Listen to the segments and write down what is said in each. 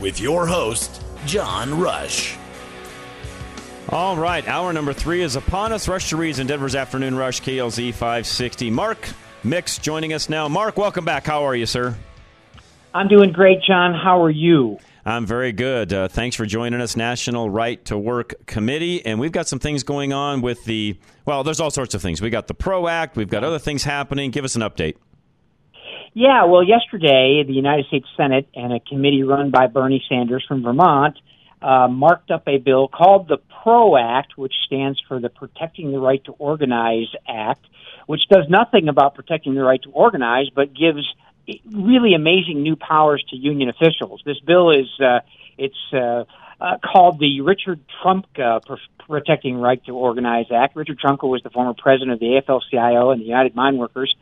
with your host, John Rush. All right, hour number three is upon us. Rush to Reason, Denver's Afternoon Rush, KLZ 560. Mark Mix joining us now. Mark, welcome back. How are you, sir? I'm doing great, John. How are you? I'm very good. Uh, thanks for joining us, National Right to Work Committee. And we've got some things going on with the, well, there's all sorts of things. We got the PRO Act, we've got other things happening. Give us an update. Yeah, well, yesterday, the United States Senate and a committee run by Bernie Sanders from Vermont uh, marked up a bill called the PRO Act, which stands for the Protecting the Right to Organize Act, which does nothing about protecting the right to organize, but gives really amazing new powers to union officials. This bill is uh, it's uh, uh, called the Richard Trumka Protecting Right to Organize Act. Richard Trumka was the former president of the AFL-CIO and the United Mine Workers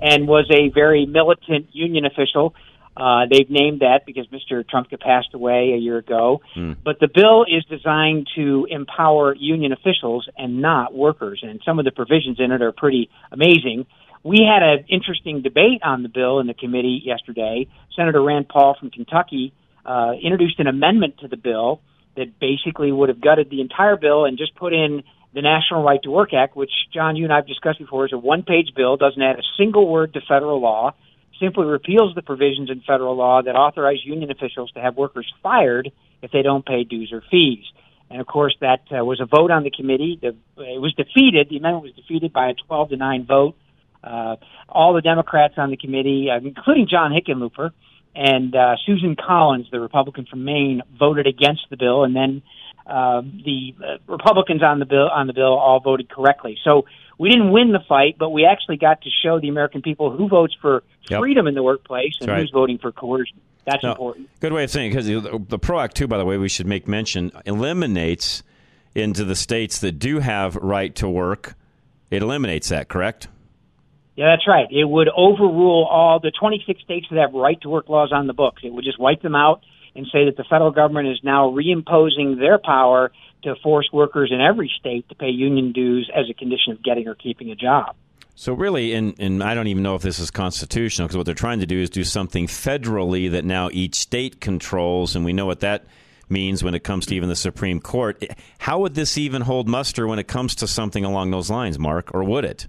and was a very militant union official. Uh, they've named that because Mr. Trumka passed away a year ago. Mm. But the bill is designed to empower union officials and not workers. And some of the provisions in it are pretty amazing. We had an interesting debate on the bill in the committee yesterday. Senator Rand Paul from Kentucky uh, introduced an amendment to the bill that basically would have gutted the entire bill and just put in the National Right to Work Act, which John, you and I have discussed before, is a one-page bill, doesn't add a single word to federal law, simply repeals the provisions in federal law that authorize union officials to have workers fired if they don't pay dues or fees. And of course, that uh, was a vote on the committee. The, it was defeated. The amendment was defeated by a 12 to 9 vote. Uh, all the Democrats on the committee, uh, including John Hickenlooper and uh, Susan Collins, the Republican from Maine, voted against the bill. And then uh, the uh, Republicans on the bill on the bill all voted correctly. So we didn't win the fight, but we actually got to show the American people who votes for yep. freedom in the workplace and who's voting for coercion. That's no, important. Good way of saying because the, the PRO Act, too, by the way, we should make mention, eliminates into the states that do have right to work. It eliminates that, correct? Yeah, that's right. It would overrule all the 26 states that have right to work laws on the books. It would just wipe them out and say that the federal government is now reimposing their power to force workers in every state to pay union dues as a condition of getting or keeping a job. So really, and, and I don't even know if this is constitutional because what they're trying to do is do something federally that now each state controls, and we know what that means when it comes to even the Supreme Court. How would this even hold muster when it comes to something along those lines, Mark, or would it?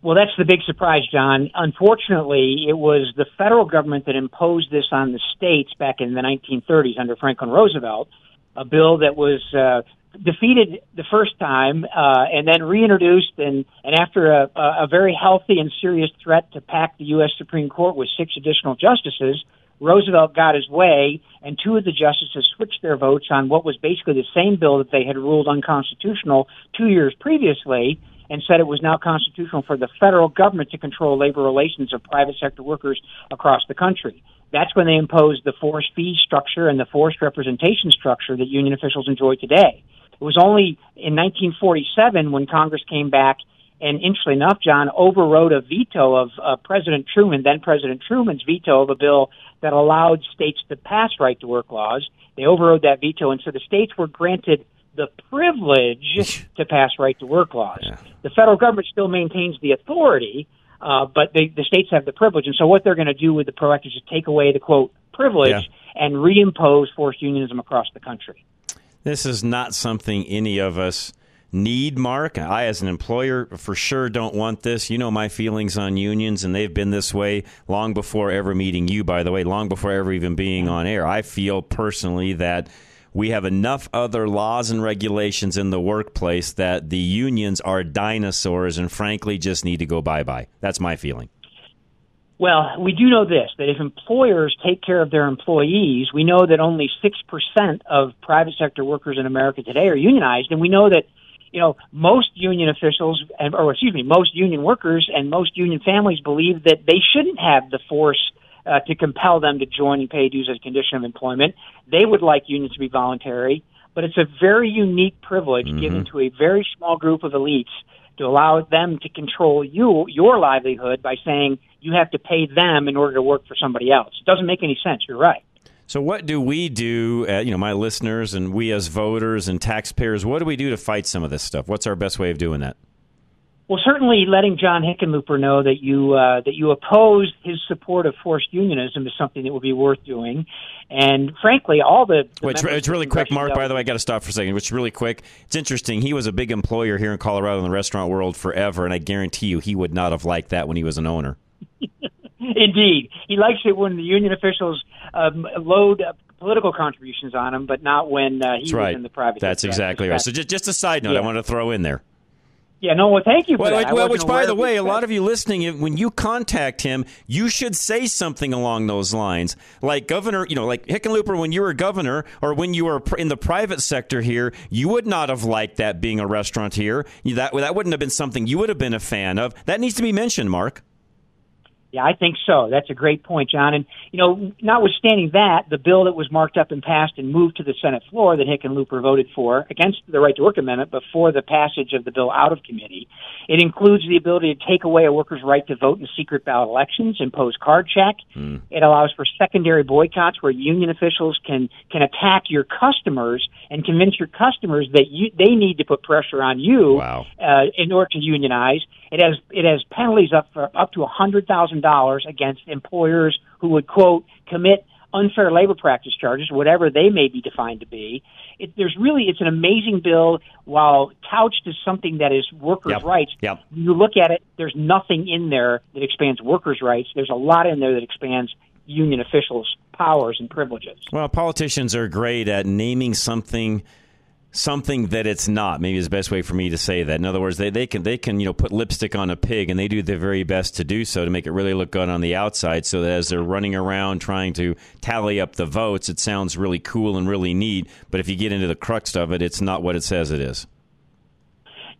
Well, that's the big surprise, John. Unfortunately, it was the federal government that imposed this on the states back in the 1930s under Franklin Roosevelt, a bill that was uh, defeated the first time uh, and then reintroduced, and, and after a, a very healthy and serious threat to pack the U.S. Supreme Court with six additional justices, Roosevelt got his way, and two of the justices switched their votes on what was basically the same bill that they had ruled unconstitutional two years previously and said it was now constitutional for the federal government to control labor relations of private sector workers across the country. That's when they imposed the forced fee structure and the forced representation structure that union officials enjoy today. It was only in 1947 when Congress came back and interestingly enough, John overrode a veto of uh, President Truman, then President Truman's veto of a bill that allowed states to pass right to work laws. They overrode that veto, and so the states were granted the privilege to pass right to work laws. Yeah. The federal government still maintains the authority, uh, but they, the states have the privilege. And so what they're going to do with the PRO Act is just take away the quote privilege yeah. and reimpose forced unionism across the country. This is not something any of us need, Mark. I, as an employer, for sure don't want this. You know my feelings on unions, and they've been this way long before ever meeting you, by the way, long before ever even being on air. I feel personally that we have enough other laws and regulations in the workplace that the unions are dinosaurs and frankly just need to go bye bye. That's my feeling. Well, we do know this that if employers take care of their employees, we know that only 6% of private sector workers in America today are unionized, and we know that you know, most union officials, or excuse me, most union workers and most union families believe that they shouldn't have the force uh, to compel them to join and pay dues as a condition of employment. They would like unions to be voluntary, but it's a very unique privilege mm-hmm. given to a very small group of elites to allow them to control you, your livelihood by saying you have to pay them in order to work for somebody else. It doesn't make any sense. You're right. So, what do we do, uh, you know, my listeners and we as voters and taxpayers, what do we do to fight some of this stuff? What's our best way of doing that? Well, certainly letting John Hickenlooper know that you uh, that you oppose his support of forced unionism is something that would be worth doing. And frankly, all the, the it's, it's really quick, Mark. By the way, I got to stop for a second. Which really quick. It's interesting. He was a big employer here in Colorado in the restaurant world forever, and I guarantee you, he would not have liked that when he was an owner. Indeed, he likes it when the union officials um, load political contributions on him, but not when uh, he's right. in the private. Sector. That's exactly right. So just just a side note, yeah. I want to throw in there. Yeah, no, well, thank you for well, that. Well, which, by the way, a lot of you listening, when you contact him, you should say something along those lines. Like Governor, you know, like Hickenlooper, when you were governor or when you were in the private sector here, you would not have liked that being a restaurateur. That, that wouldn't have been something you would have been a fan of. That needs to be mentioned, Mark. Yeah, I think so. That's a great point, John. And, you know, notwithstanding that, the bill that was marked up and passed and moved to the Senate floor that Hickenlooper voted for against the Right to Work Amendment before the passage of the bill out of committee, it includes the ability to take away a worker's right to vote in secret ballot elections, impose card check. Mm. It allows for secondary boycotts where union officials can, can attack your customers and convince your customers that you, they need to put pressure on you wow. uh, in order to unionize. It has, it has penalties up for up to a hundred thousand dollars against employers who would quote commit unfair labor practice charges, whatever they may be defined to be. It, there's really it's an amazing bill. While couched as something that is workers' yep. rights, yep. you look at it. There's nothing in there that expands workers' rights. There's a lot in there that expands union officials' powers and privileges. Well, politicians are great at naming something something that it's not. Maybe is the best way for me to say that. In other words, they, they can they can you know put lipstick on a pig, and they do their very best to do so to make it really look good on the outside. So that as they're running around trying to tally up the votes, it sounds really cool and really neat. But if you get into the crux of it, it's not what it says it is.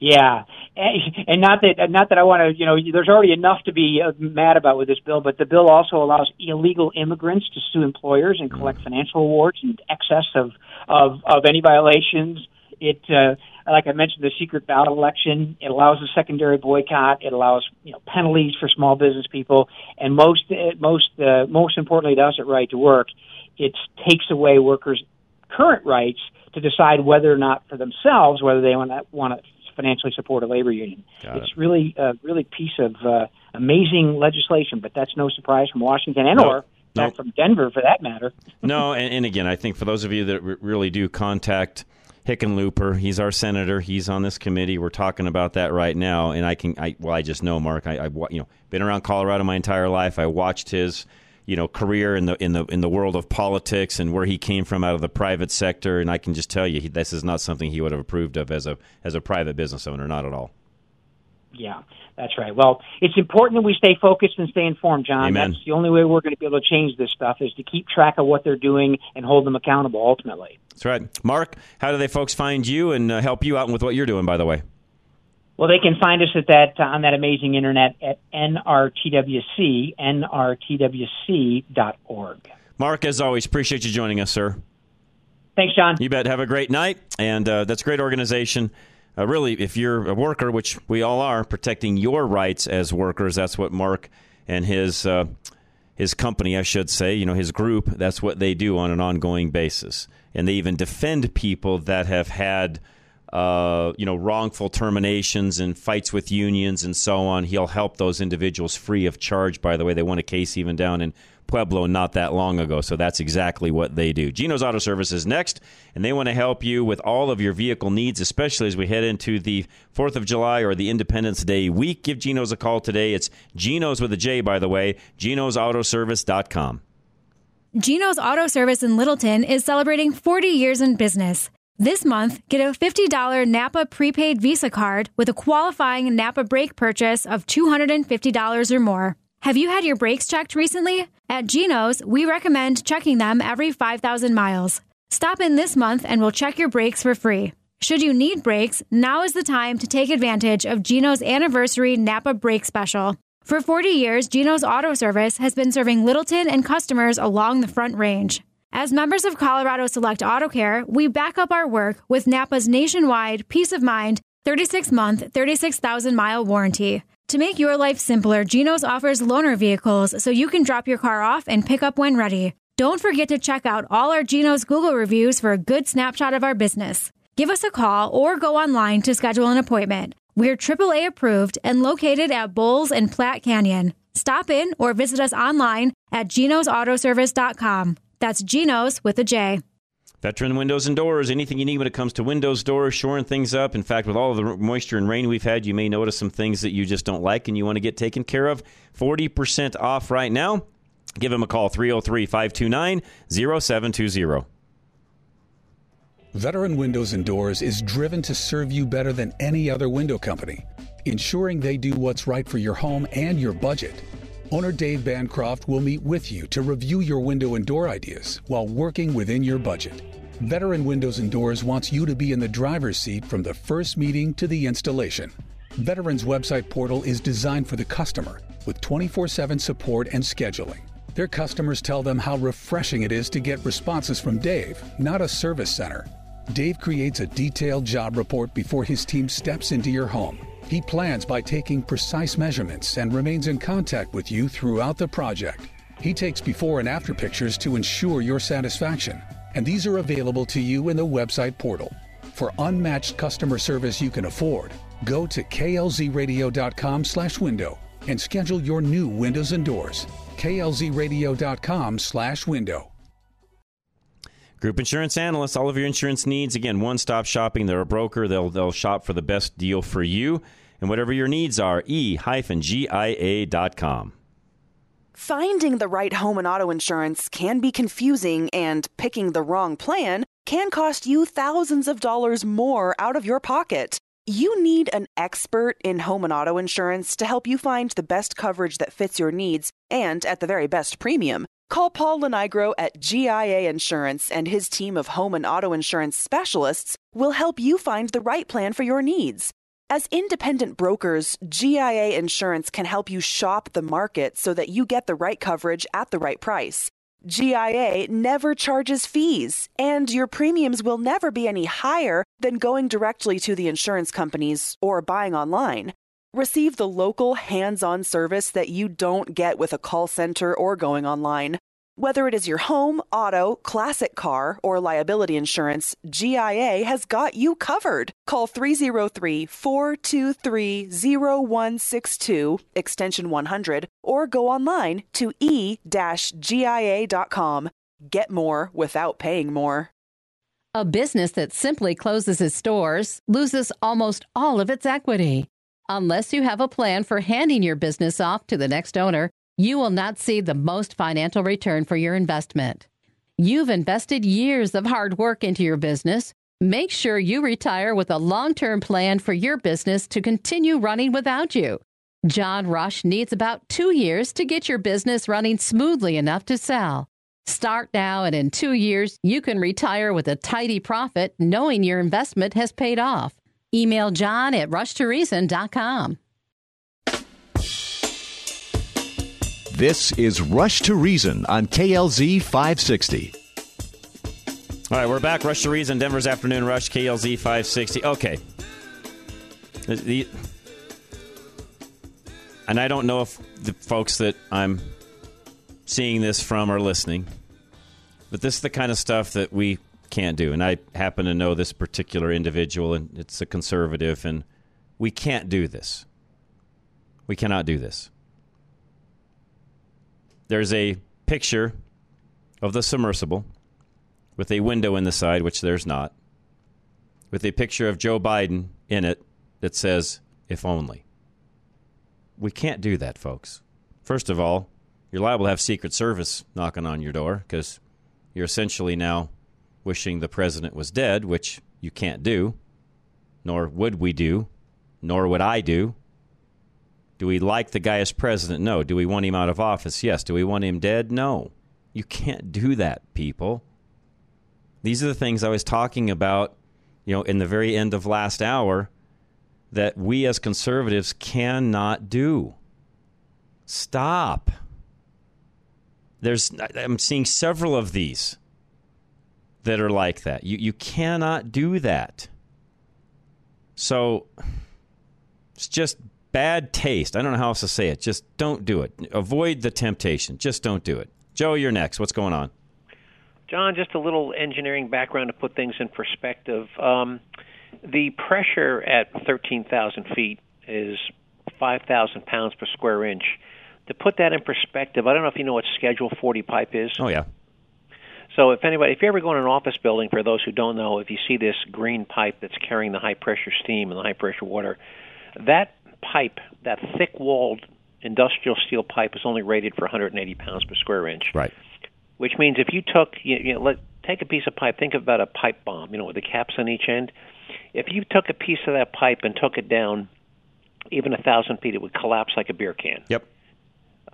Yeah, and not that not that I want to, you know, there's already enough to be uh, mad about with this bill, but the bill also allows illegal immigrants to sue employers and collect mm. financial awards in excess of of of any violations. It, uh, like I mentioned, the secret ballot election. It allows a secondary boycott. It allows you know penalties for small business people, and most uh, most uh, most importantly, it does it right to work. It takes away workers' current rights to decide whether or not for themselves whether they want to want to financially support a labor union. Got it's it. really a really piece of uh, amazing legislation, but that's no surprise from Washington and or nope. from Denver for that matter. no, and, and, again, I think for those of you that r- really do contact Hickenlooper, he's our senator. He's on this committee. We're talking about that right now, and I can, I well, I just know Mark. I, I you know, been around Colorado my entire life. I watched his you know career in the in the in the world of politics and where he came from out of the private sector and I can just tell you he, this is not something he would have approved of as a as a private business owner not at all. Yeah, that's right. Well, it's important that we stay focused and stay informed, John. Amen. That's the only way we're going to be able to change this stuff is to keep track of what they're doing and hold them accountable ultimately. That's right. Mark, how do they folks find you and uh, help you out with what you're doing by the way? Well, they can find us at that uh, on that amazing internet at nrtwc nrtwc.org. Mark, as always, appreciate you joining us, sir. Thanks, John. You bet. Have a great night, and uh, that's a great organization. Uh, really, if you're a worker, which we all are, protecting your rights as workers, that's what Mark and his uh, his company, I should say, you know, his group, that's what they do on an ongoing basis, and they even defend people that have had uh, you know, wrongful terminations and fights with unions and so on. He'll help those individuals free of charge. By the way, they won a case even down in Pueblo not that long ago. So that's exactly what they do. Geno's Auto Service is next, and they want to help you with all of your vehicle needs, especially as we head into the 4th of July or the Independence Day week. Give Geno's a call today. It's Geno's with a J, by the way, genosautoservice.com. Geno's Auto Service in Littleton is celebrating 40 years in business. This month, get a $50 Napa prepaid Visa card with a qualifying Napa brake purchase of $250 or more. Have you had your brakes checked recently? At Geno's, we recommend checking them every 5,000 miles. Stop in this month and we'll check your brakes for free. Should you need brakes, now is the time to take advantage of Geno's anniversary Napa brake special. For 40 years, Geno's Auto Service has been serving Littleton and customers along the Front Range. As members of Colorado Select Auto Care, we back up our work with Napa's nationwide peace of mind 36 month, 36,000 mile warranty. To make your life simpler, Geno's offers loaner vehicles so you can drop your car off and pick up when ready. Don't forget to check out all our Geno's Google reviews for a good snapshot of our business. Give us a call or go online to schedule an appointment. We're AAA approved and located at Bowles and Platte Canyon. Stop in or visit us online at genosautoservice.com. That's Genos with a J. Veteran Windows and Doors, anything you need when it comes to windows, doors, shoring things up. In fact, with all of the moisture and rain we've had, you may notice some things that you just don't like and you want to get taken care of. 40% off right now. Give them a call 303 529 0720. Veteran Windows and Doors is driven to serve you better than any other window company, ensuring they do what's right for your home and your budget. Owner Dave Bancroft will meet with you to review your window and door ideas while working within your budget. Veteran Windows and Doors wants you to be in the driver's seat from the first meeting to the installation. Veterans website portal is designed for the customer with 24 7 support and scheduling. Their customers tell them how refreshing it is to get responses from Dave, not a service center. Dave creates a detailed job report before his team steps into your home he plans by taking precise measurements and remains in contact with you throughout the project. He takes before and after pictures to ensure your satisfaction, and these are available to you in the website portal. For unmatched customer service you can afford, go to klzradio.com/window and schedule your new windows and doors. klzradio.com/window. Group insurance analysts, all of your insurance needs. Again, one stop shopping. They're a broker. They'll, they'll shop for the best deal for you. And whatever your needs are, e-gia.com. Finding the right home and auto insurance can be confusing, and picking the wrong plan can cost you thousands of dollars more out of your pocket. You need an expert in home and auto insurance to help you find the best coverage that fits your needs and at the very best premium. Call Paul Lenigro at GIA Insurance, and his team of home and auto insurance specialists will help you find the right plan for your needs. As independent brokers, GIA Insurance can help you shop the market so that you get the right coverage at the right price. GIA never charges fees, and your premiums will never be any higher than going directly to the insurance companies or buying online. Receive the local hands on service that you don't get with a call center or going online. Whether it is your home, auto, classic car, or liability insurance, GIA has got you covered. Call 303 423 0162, extension 100, or go online to e GIA.com. Get more without paying more. A business that simply closes its doors loses almost all of its equity. Unless you have a plan for handing your business off to the next owner, you will not see the most financial return for your investment. You've invested years of hard work into your business. Make sure you retire with a long term plan for your business to continue running without you. John Rush needs about two years to get your business running smoothly enough to sell. Start now, and in two years, you can retire with a tidy profit knowing your investment has paid off. Email john at rushtoreason.com. This is Rush to Reason on KLZ 560. All right, we're back. Rush to Reason, Denver's Afternoon Rush, KLZ 560. Okay. The, the, and I don't know if the folks that I'm seeing this from are listening, but this is the kind of stuff that we can't do. And I happen to know this particular individual, and it's a conservative, and we can't do this. We cannot do this there's a picture of the submersible with a window in the side, which there's not, with a picture of Joe Biden in it that says, if only. We can't do that, folks. First of all, you're liable to have Secret Service knocking on your door because you're essentially now wishing the president was dead, which you can't do, nor would we do, nor would I do. Do we like the guy as president? No. Do we want him out of office? Yes. Do we want him dead? No. You can't do that, people. These are the things I was talking about, you know, in the very end of last hour that we as conservatives cannot do. Stop. There's I'm seeing several of these that are like that. You you cannot do that. So it's just bad taste. I don't know how else to say it. Just don't do it. Avoid the temptation. Just don't do it. Joe, you're next. What's going on? John, just a little engineering background to put things in perspective. Um, the pressure at 13,000 feet is 5,000 pounds per square inch. To put that in perspective, I don't know if you know what Schedule 40 pipe is. Oh yeah. So if anybody, if you ever go in an office building, for those who don't know, if you see this green pipe that's carrying the high pressure steam and the high pressure water, that pipe, that thick walled industrial steel pipe, is only rated for 180 pounds per square inch. Right. Which means if you took, you, you know, let take a piece of pipe. Think about a pipe bomb, you know, with the caps on each end. If you took a piece of that pipe and took it down, even a thousand feet, it would collapse like a beer can. Yep.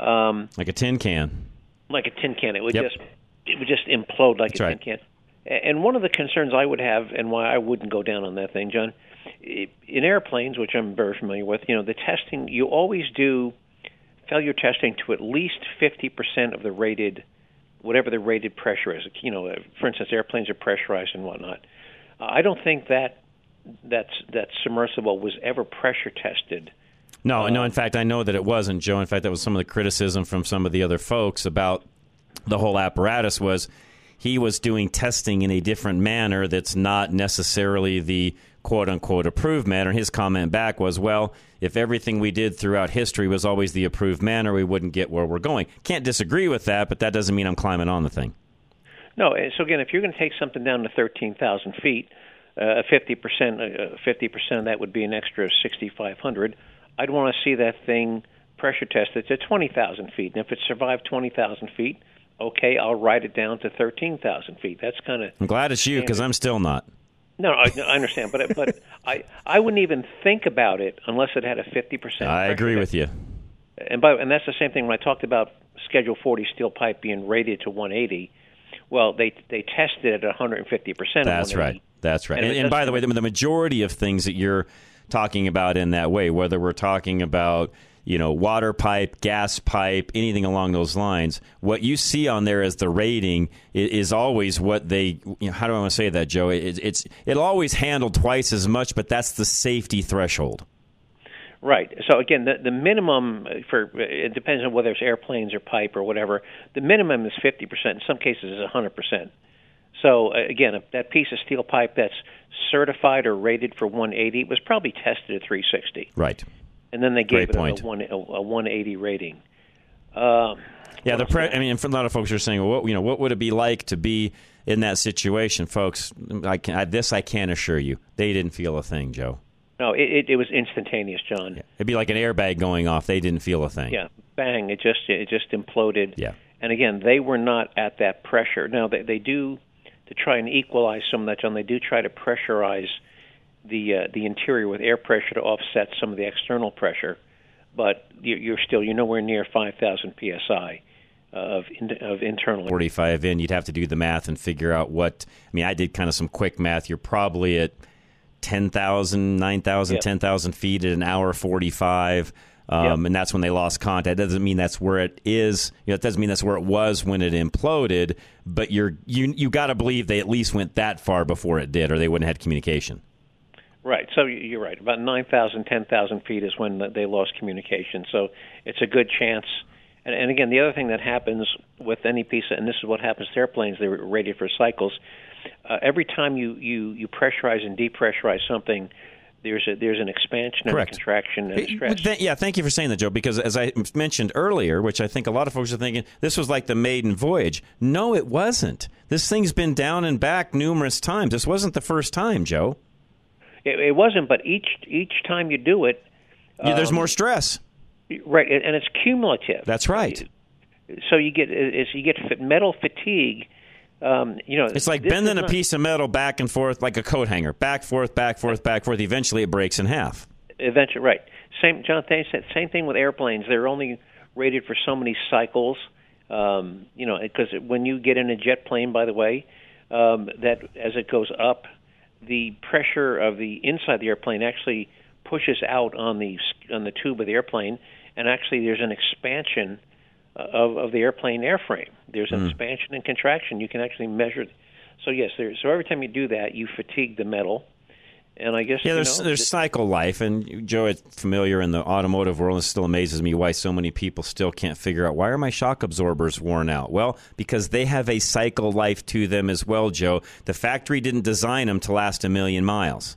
Um, like a tin can. Like a tin can, it would Yep. just it would just implode like That's a right. tin can. And one of the concerns I would have, and why I wouldn't go down on that thing, John, in airplanes, which I'm very familiar with, you know, the testing you always do failure testing to at least 50% of the rated, whatever the rated pressure is. You know, uh, for instance, airplanes are pressurized and whatnot. Uh, I don't think that that's that submersible was ever pressure tested. No, no. In fact, I know that it wasn't, Joe. In fact, that was some of the criticism from some of the other folks about the whole apparatus was he was doing testing in a different manner that's not necessarily the quote unquote approved manner. His comment back was, well, if everything we did throughout history was always the approved manner, we wouldn't get where we're going. Can't disagree with that, but that doesn't mean I'm climbing on the thing. No, so again, if you're going to take something down to 13,000 feet, uh, 50%, uh, 50% of that would be an extra 6,500. I'd want to see that thing pressure tested to 20,000 feet. And if it survived 20,000 feet, okay, I'll write it down to 13,000 feet. That's kind of I'm glad it's you because I'm still not. no, I, no, I understand, but but I I wouldn't even think about it unless it had a 50%. I agree with you. And by and that's the same thing when I talked about Schedule 40 steel pipe being rated to 180. Well, they they tested it at 150 percent. That's right. That's right. And And, and by the way, the, the majority of things that you're talking about in that way, whether we're talking about you know water pipe, gas pipe, anything along those lines, what you see on there as the rating is, is always what they. You know, how do I want to say that, Joe? It, it's it'll always handle twice as much, but that's the safety threshold. Right. So again, the the minimum for it depends on whether it's airplanes or pipe or whatever. The minimum is 50 percent. In some cases, is 100 percent. So uh, again, if that piece of steel pipe that's certified or rated for 180 was probably tested at 360, Right. And then they gave Great it point. a, one, a, a 180 rating. Um, Yeah, the pre- I mean, a lot of folks are saying, well, what you know, what would it be like to be in that situation, folks? I can, I, this I can assure you, they didn't feel a thing, Joe. no, it, it, it was instantaneous, John. It'd be like an airbag going off. They didn't feel a thing. Yeah, bang! It just it just imploded. Yeah. And again, they were not at that pressure. Now they they do to try and equalize some of that, John. They do try to pressurize the uh, the interior with air pressure to offset some of the external pressure, but you- you're still you're nowhere near 5,000 psi of in, of internal. 45 in, you'd have to do the math and figure out what. I mean, I did kind of some quick math. You're probably at 10,000, 9,000, Yep. 10,000 feet at an hour 45. Um, And that's when they lost contact. That doesn't mean that's where it is. You know, it doesn't mean that's where it was when it imploded. But you're you you got to believe they at least went that far before it did, or they wouldn't have had communication. Right. So you're right. About 9,000, 10,000 feet is when they lost communication. So it's a good chance. And, and again, the other thing that happens with any piece, of, and this is what happens to airplanes, they're rated for cycles. Uh, every time you, you, you pressurize and depressurize something, there's a there's an expansion and a contraction and stretch. th- yeah, thank you for saying that, Joe. Because as I mentioned earlier, which I think a lot of folks are thinking, this was like the maiden voyage. No, it wasn't. This thing's been down and back numerous times. This wasn't the first time, Joe. It, it wasn't, but each each time you do it, Yeah, there's um, more stress. right, and it's cumulative. That's right. So you get is you get metal fatigue. Um, you know, It's like bending is a piece of metal back and forth like a coat hanger, back, forth, back, forth, back, forth. Eventually, it breaks in half. Eventually, right. Same, John. Thanks. said Same thing with airplanes. They're only rated for so many cycles. Um, you know, because when you get in a jet plane, by the way, um, that as it goes up, the pressure of the inside the airplane actually pushes out on the on the tube of the airplane, and actually there's an expansion uh, of of the airplane airframe. There's an Mm. expansion and contraction. You can actually measure. So yes, there, so every time you do that, you fatigue the metal. And I guess Yeah, you there's know, there's cycle life, and Joe, it's familiar in the automotive world. It still amazes me why so many people still can't figure out why are my shock absorbers worn out. Well, because they have a cycle life to them as well, Joe. The factory didn't design them to last a million miles.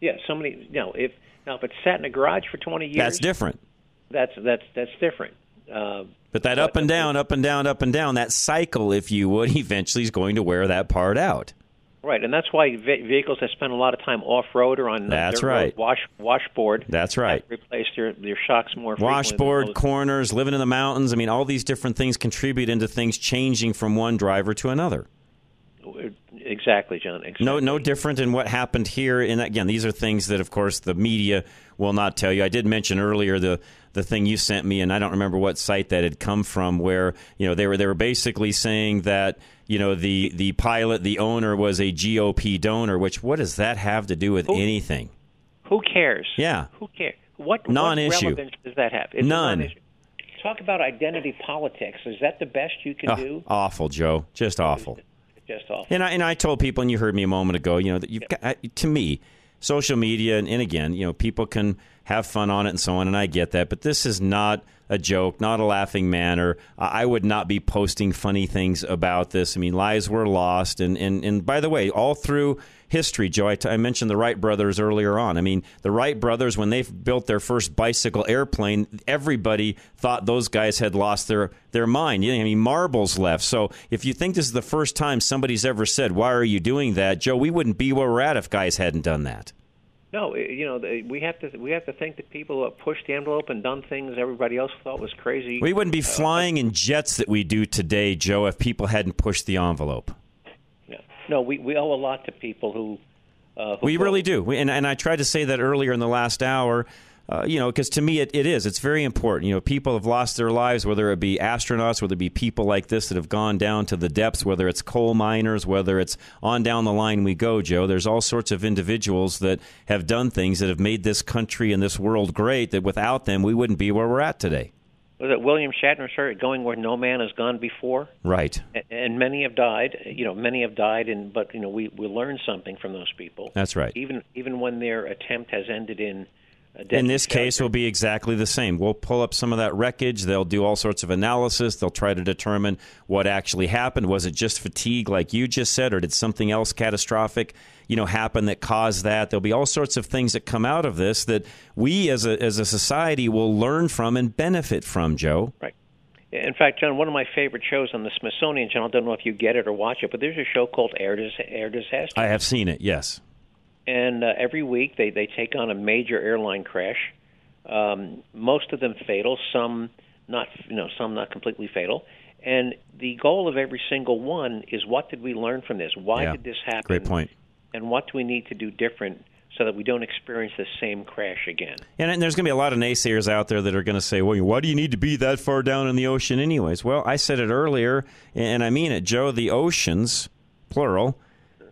Yeah, so somebody. No, if now if it's sat in a garage for twenty years, That's different. That's that's that's different. Uh, But that up and down, up and down, up and down, that cycle, if you would, eventually is going to wear that part out. Right, and that's why ve- vehicles that spend a lot of time off road or on That's dirt road right. wash washboard. That's right. Replace their their shocks more Washboard, corners, living in the mountains. I mean, all these different things contribute into things changing from one driver to another. Uh, exactly, John. Exactly. No, no different in what happened here. And again, these are things that, of course, the media will not tell you. I did mention earlier the the thing you sent me, and I don't remember what site that had come from, where you know they were they were basically saying that you know the the pilot, the owner, was a GOP donor. Which what does that have to do with anything? Who cares? Yeah. Who cares? What Non-issue. What relevance does that have? It's None. non-issue. Talk about identity politics. Is that the best you can Oh, do? awful, Joe. Just awful. Just awful. And I, and I told people, and you heard me a moment ago, you know, that you've got, uh, to me, social media, and, and again, you know, people can have fun on it and so on, and I get that, but this is not a joke, not a laughing manner. I I would not be posting funny things about this. I mean, lives were lost, and, and, and by the way, all through history, Joe, I, t- I mentioned the Wright brothers earlier on. I mean, the Wright brothers, when they built their first bicycle airplane, everybody thought those guys had lost their, their mind. You know, I mean, marbles left. So if you think this is the first time somebody's ever said, Why are you doing that? Joe, we wouldn't be where we're at if guys hadn't done that. No, eh, you know we have to we have to think that people who have pushed the envelope and done things everybody else thought was crazy. We wouldn't be uh, flying in jets that we do today, Joe, if people hadn't pushed the envelope. No, no, we we owe a lot to people who. Uh, who We really do. We, and, and I tried to say that earlier in the last hour. Uh, you know, because to me it, it is. It's very important. You know, people have lost their lives, whether it be astronauts, whether it be people like this that have gone down to the depths, whether it's coal miners, whether it's on down the line we go, Joe. There's all sorts of individuals that have done things that have made this country and this world great that without them we wouldn't be where we're at today. Was it William Shatner started going where no man has gone before? Right. And many have died. You know, many have died, and but you know, we we learned something from those people. That's right. Even even when their attempt has ended in. In this case, will be exactly the same. We'll pull up some of that wreckage. They'll do all sorts of analysis. They'll try to determine what actually happened. Was it just fatigue, like you just said, or did something else catastrophic, you know, happen that caused that? There'll be all sorts of things that come out of this that we, as a as a society, will learn from and benefit from. Joe, Right. In fact, John, one of my favorite shows on the Smithsonian Channel. I don't know if you get it or watch it, but there's a show called Air, Dis- Air Disaster. I have seen it. Yes. And uh, every week they they take on a major airline crash. Um, most of them fatal, some not, you know, some not completely fatal. And the goal of every single one is what did we learn from this? Why Yeah. did this happen? Great point. And what do we need to do different so that we don't experience the same crash again? And, and there's going to be a lot of naysayers out there that are going to say, well, why do you need to be that far down in the ocean, anyways? Well, I said it earlier, and I mean it, Joe. The oceans, plural,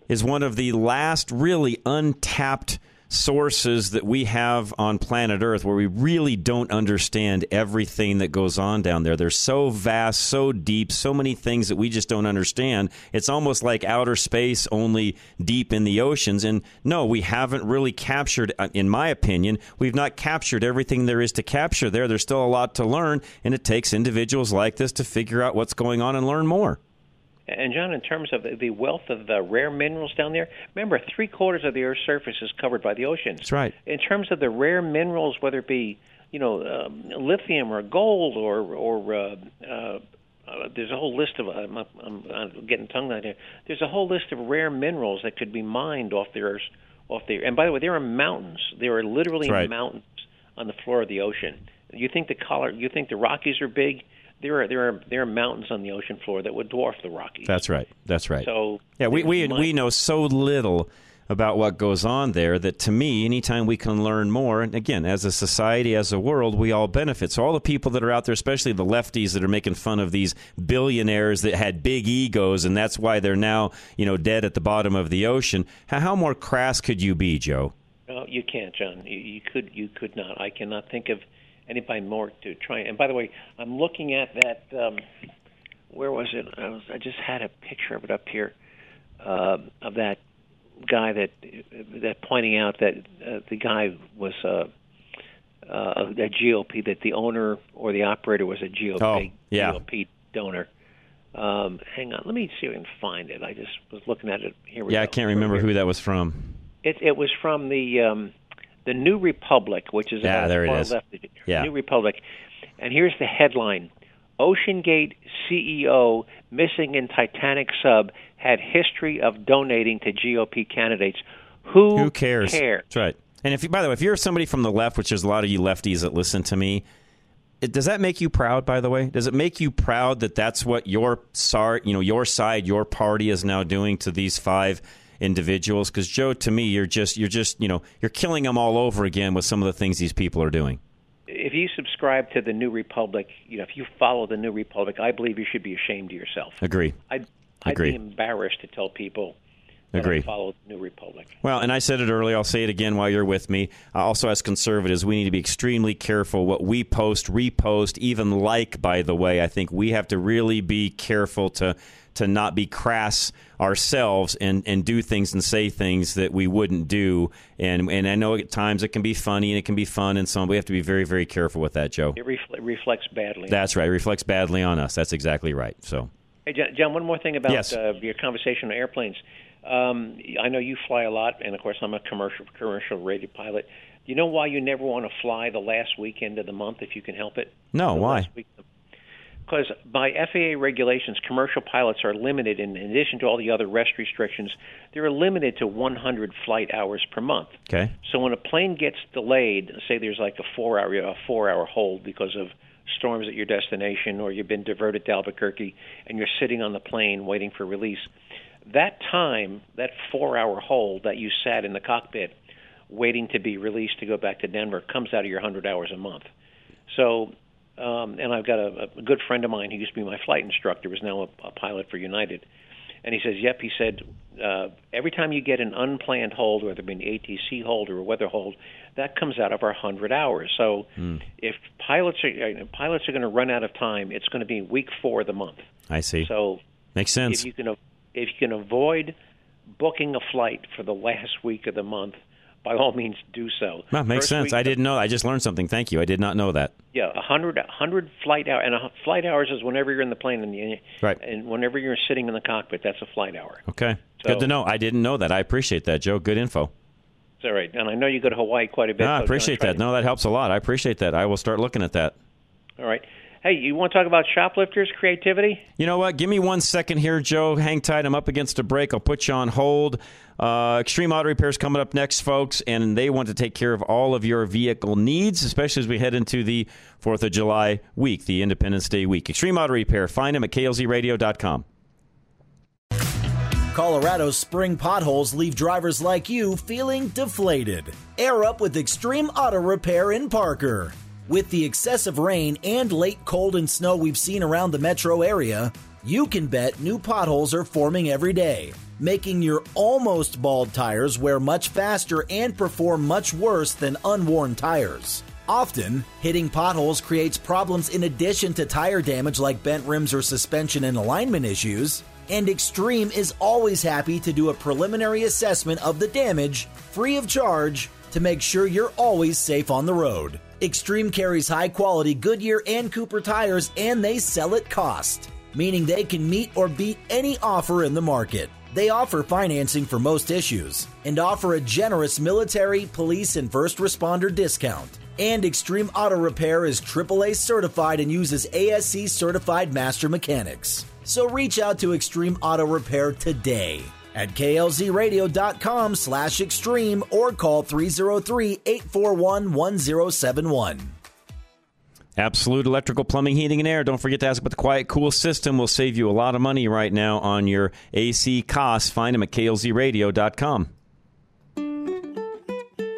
is one of the last really untapped sources that we have on planet Earth where we really don't understand everything that goes on down there. They're so vast, so deep, so many things that we just don't understand. It's almost like outer space, only deep in the oceans. And no, we haven't really captured, uh, in my opinion, we've not captured everything there is to capture there. There's still a lot to learn, and it takes individuals like this to figure out what's going on and learn more. And John, in terms of the wealth of the rare minerals down there, remember three quarters of the Earth's surface is covered by the oceans. That's right. In terms of the rare minerals, whether it be you know um, lithium or gold or or uh, uh, uh, there's a whole list of I'm, I'm, I'm getting tongue tied here. There's a whole list of rare minerals that could be mined off the Earth, off the. And by the way, there are mountains. There are literally right. mountains on the floor of the ocean. You think the color, you think the Rockies are big? There are there are there are mountains on the ocean floor that would dwarf the Rockies. That's right. That's right. So yeah, we we, we know so little about what goes on there that to me anytime we can learn more and again as a society as a world we all benefit so all the people that are out there especially the lefties that are making fun of these billionaires that had big egos and that's why they're now you know dead at the bottom of the ocean how, how more crass could you be joe No, you can't, John. You, you could you could not. I cannot think of anybody more to try. And by the way, I'm looking at that. Um, where was it? I, was, I just had a picture of it up here uh, of that guy that that pointing out that uh, the guy was uh, uh, a GOP that the owner or the operator was a GOP Oh, yeah. GOP donor. Um, hang on, let me see if I can find it. I just was looking at it. Here we yeah go. i can't remember who that was from It, it was from the um, the New Republic, which is Yeah, about there it far left. Yeah. New Republic, and here's the headline: OceanGate CEO missing in Titanic sub had history of donating to GOP candidates. Who, Who cares? cares? That's right. And if you, by the way, if you're somebody from the left, which there's a lot of you lefties that listen to me, it, does that make you proud? By the way, does it make you proud that that's what your sar, you know, your side, your party is now doing to these five individuals? Because Joe, to me, you're just, you're just, you know, you're killing them all over again with some of the things these people are doing. If you subscribe to the New Republic, you know, if you follow the New Republic, I believe you should be ashamed of yourself. Agree. I'd, I'd Agree. be embarrassed to tell people Agree. Follow the New Republic. Well, and I said it earlier. I'll say it again while you're with me. Uh, also, as conservatives, we need to be extremely careful what we post, repost, even like. By the way, I think we have to really be careful to to not be crass ourselves and, and do things and say things that we wouldn't do. And and I know at times it can be funny and it can be fun and so on. We have to be very very careful with that, Joe. It refle- reflects badly. That's right. It reflects badly on us. That's exactly right. So Hey, John, one more thing about Yes. uh, your conversation on airplanes. Um, I know you fly a lot, and of course, I'm a commercial commercial radio pilot. Do you know why you never want to fly the last weekend of the month if you can help it? no, why? Because by FAA regulations, commercial pilots are limited, in, addition to all the other rest restrictions, they're limited to 100 flight hours per month. Okay. So when a plane gets delayed, say there's like a four hour a four hour hold because of storms at your destination or you've been diverted to Albuquerque and you're sitting on the plane waiting for release, that time, that four hour hold that you sat in the cockpit waiting to be released to go back to Denver comes out of your 100 hours a month. So, um, and I've got a, a good friend of mine who used to be my flight instructor, is now a, a pilot for United. And he says, yep, he said, uh, every time you get an unplanned hold, whether it be an ATC hold or a weather hold, that comes out of our 100 hours. So Hmm. if pilots are, uh, pilots are going to run out of time, it's going to be week four of the month. I see. So Makes sense. if you can, if you can avoid booking a flight for the last week of the month, by all means do so. Well, makes First sense. I didn't know. I just learned something. Thank you. I did not know that. Yeah, a hundred, hundred flight hour, and a flight hours is whenever you're in the plane, and, you, Right. and whenever you're sitting in the cockpit, that's a flight hour. Okay. So- Good to know. I didn't know that. I appreciate that, Joe. Good info. It's all right, and I know you go to Hawaii quite a bit. Ah, no, I so I'm appreciate that. No, that helps a lot. I appreciate that. I will start looking at that. All right. Hey, you want to talk about shoplifters creativity? You know what? Give me one second here, Joe. Hang tight. I'm up against a break. I'll put you on hold. Uh, Extreme Auto Repairs coming up next, folks, and they want to take care of all of your vehicle needs, especially as we head into the 4th of July week, the Independence Day week. Extreme Auto Repair. Find them at klzradio.com. Colorado's spring potholes leave drivers like you feeling deflated. Air up with Extreme Auto Repair in Parker. With the excessive rain and late cold and snow we've seen around the metro area, you can bet new potholes are forming every day, making your almost bald tires wear much faster and perform much worse than unworn tires. Often, hitting potholes creates problems in addition to tire damage like bent rims or suspension and alignment issues. And Extreme is always happy to do a preliminary assessment of the damage, free of charge, to make sure you're always safe on the road. Extreme carries high quality Goodyear and Cooper tires and they sell at cost. meaning they can meet or beat any offer in the market. They offer financing for most issues and offer a generous military, police, and first responder discount. And Extreme Auto Repair is AAA certified and uses ASE certified master mechanics. So reach out to Extreme Auto Repair today at klzradio.com slash extreme or call 303-841-1071. Absolute Electrical Plumbing, Heating, and Air. Don't forget to ask about the Quiet Cool system. will save you a lot of money right now on your AC costs. Find them at klzradio.com.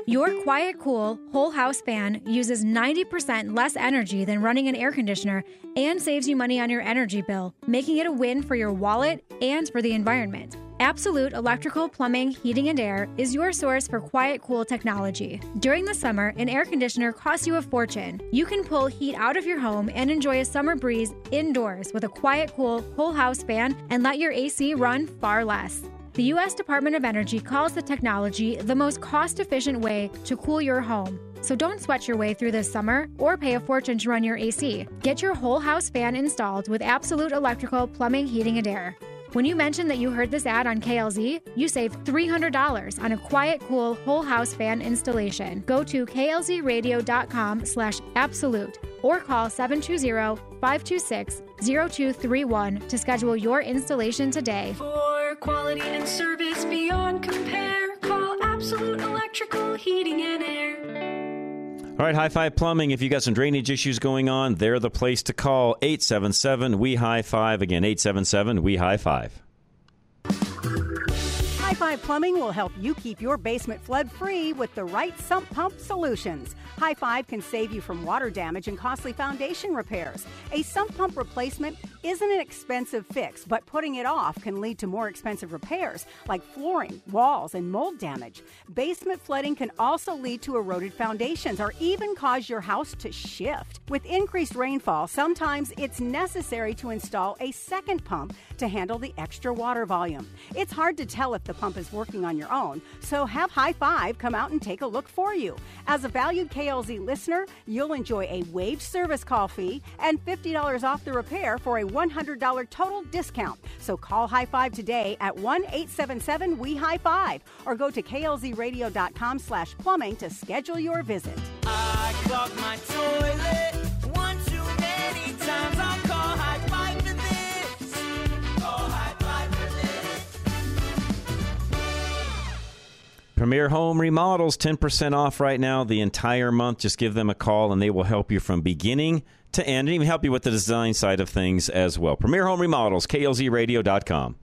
Your Quiet Cool whole house fan uses 90% less energy than running an air conditioner and saves you money on your energy bill, making it a win for your wallet and for the environment. Absolute Electrical Plumbing, Heating, and Air is your source for quiet, cool technology. During the summer, an air conditioner costs you a fortune. You can pull heat out of your home and enjoy a summer breeze indoors with a quiet, cool whole house fan and let your AC run far less. The U.S. Department of Energy calls the technology the most cost efficient way to cool your home. So don't sweat your way through this summer or pay a fortune to run your AC. Get your whole house fan installed with Absolute Electrical Plumbing, Heating, and Air. When you mention that you heard this ad on KLZ, you save $300 on a quiet, cool whole house fan installation. Go to klzradio.com slash absolute or call 720-526-0231 to schedule your installation today. For quality and service beyond compare, call Absolute Electrical Heating and Air. All right, High Five Plumbing. If you got some drainage issues going on, they're the place to call. 877 We High Five. Again, 877 We High Five. High Five Plumbing will help you keep your basement flood free with the right sump pump solutions. High Five can save you from water damage and costly foundation repairs. A sump pump replacement isn't an expensive fix, but putting it off can lead to more expensive repairs like flooring, walls, and mold damage. Basement flooding can also lead to eroded foundations or even cause your house to shift. With increased rainfall, sometimes it's necessary to install a second pump to handle the extra water volume. It's hard to tell if the pump is working on your own, so have High Five come out and take a look for you. As a valued KLZ listener, you'll enjoy a waived service call fee and $50 off the repair for a $100 total discount. So call High Five today at 1 877 We High Five or go to klzradio.com slash plumbing to schedule your visit. Premier Home Remodels, 10% off right now the entire month. Just give them a call and they will help you from beginning to end and even help you with the design side of things as well. Premier Home Remodels, klzradio.com.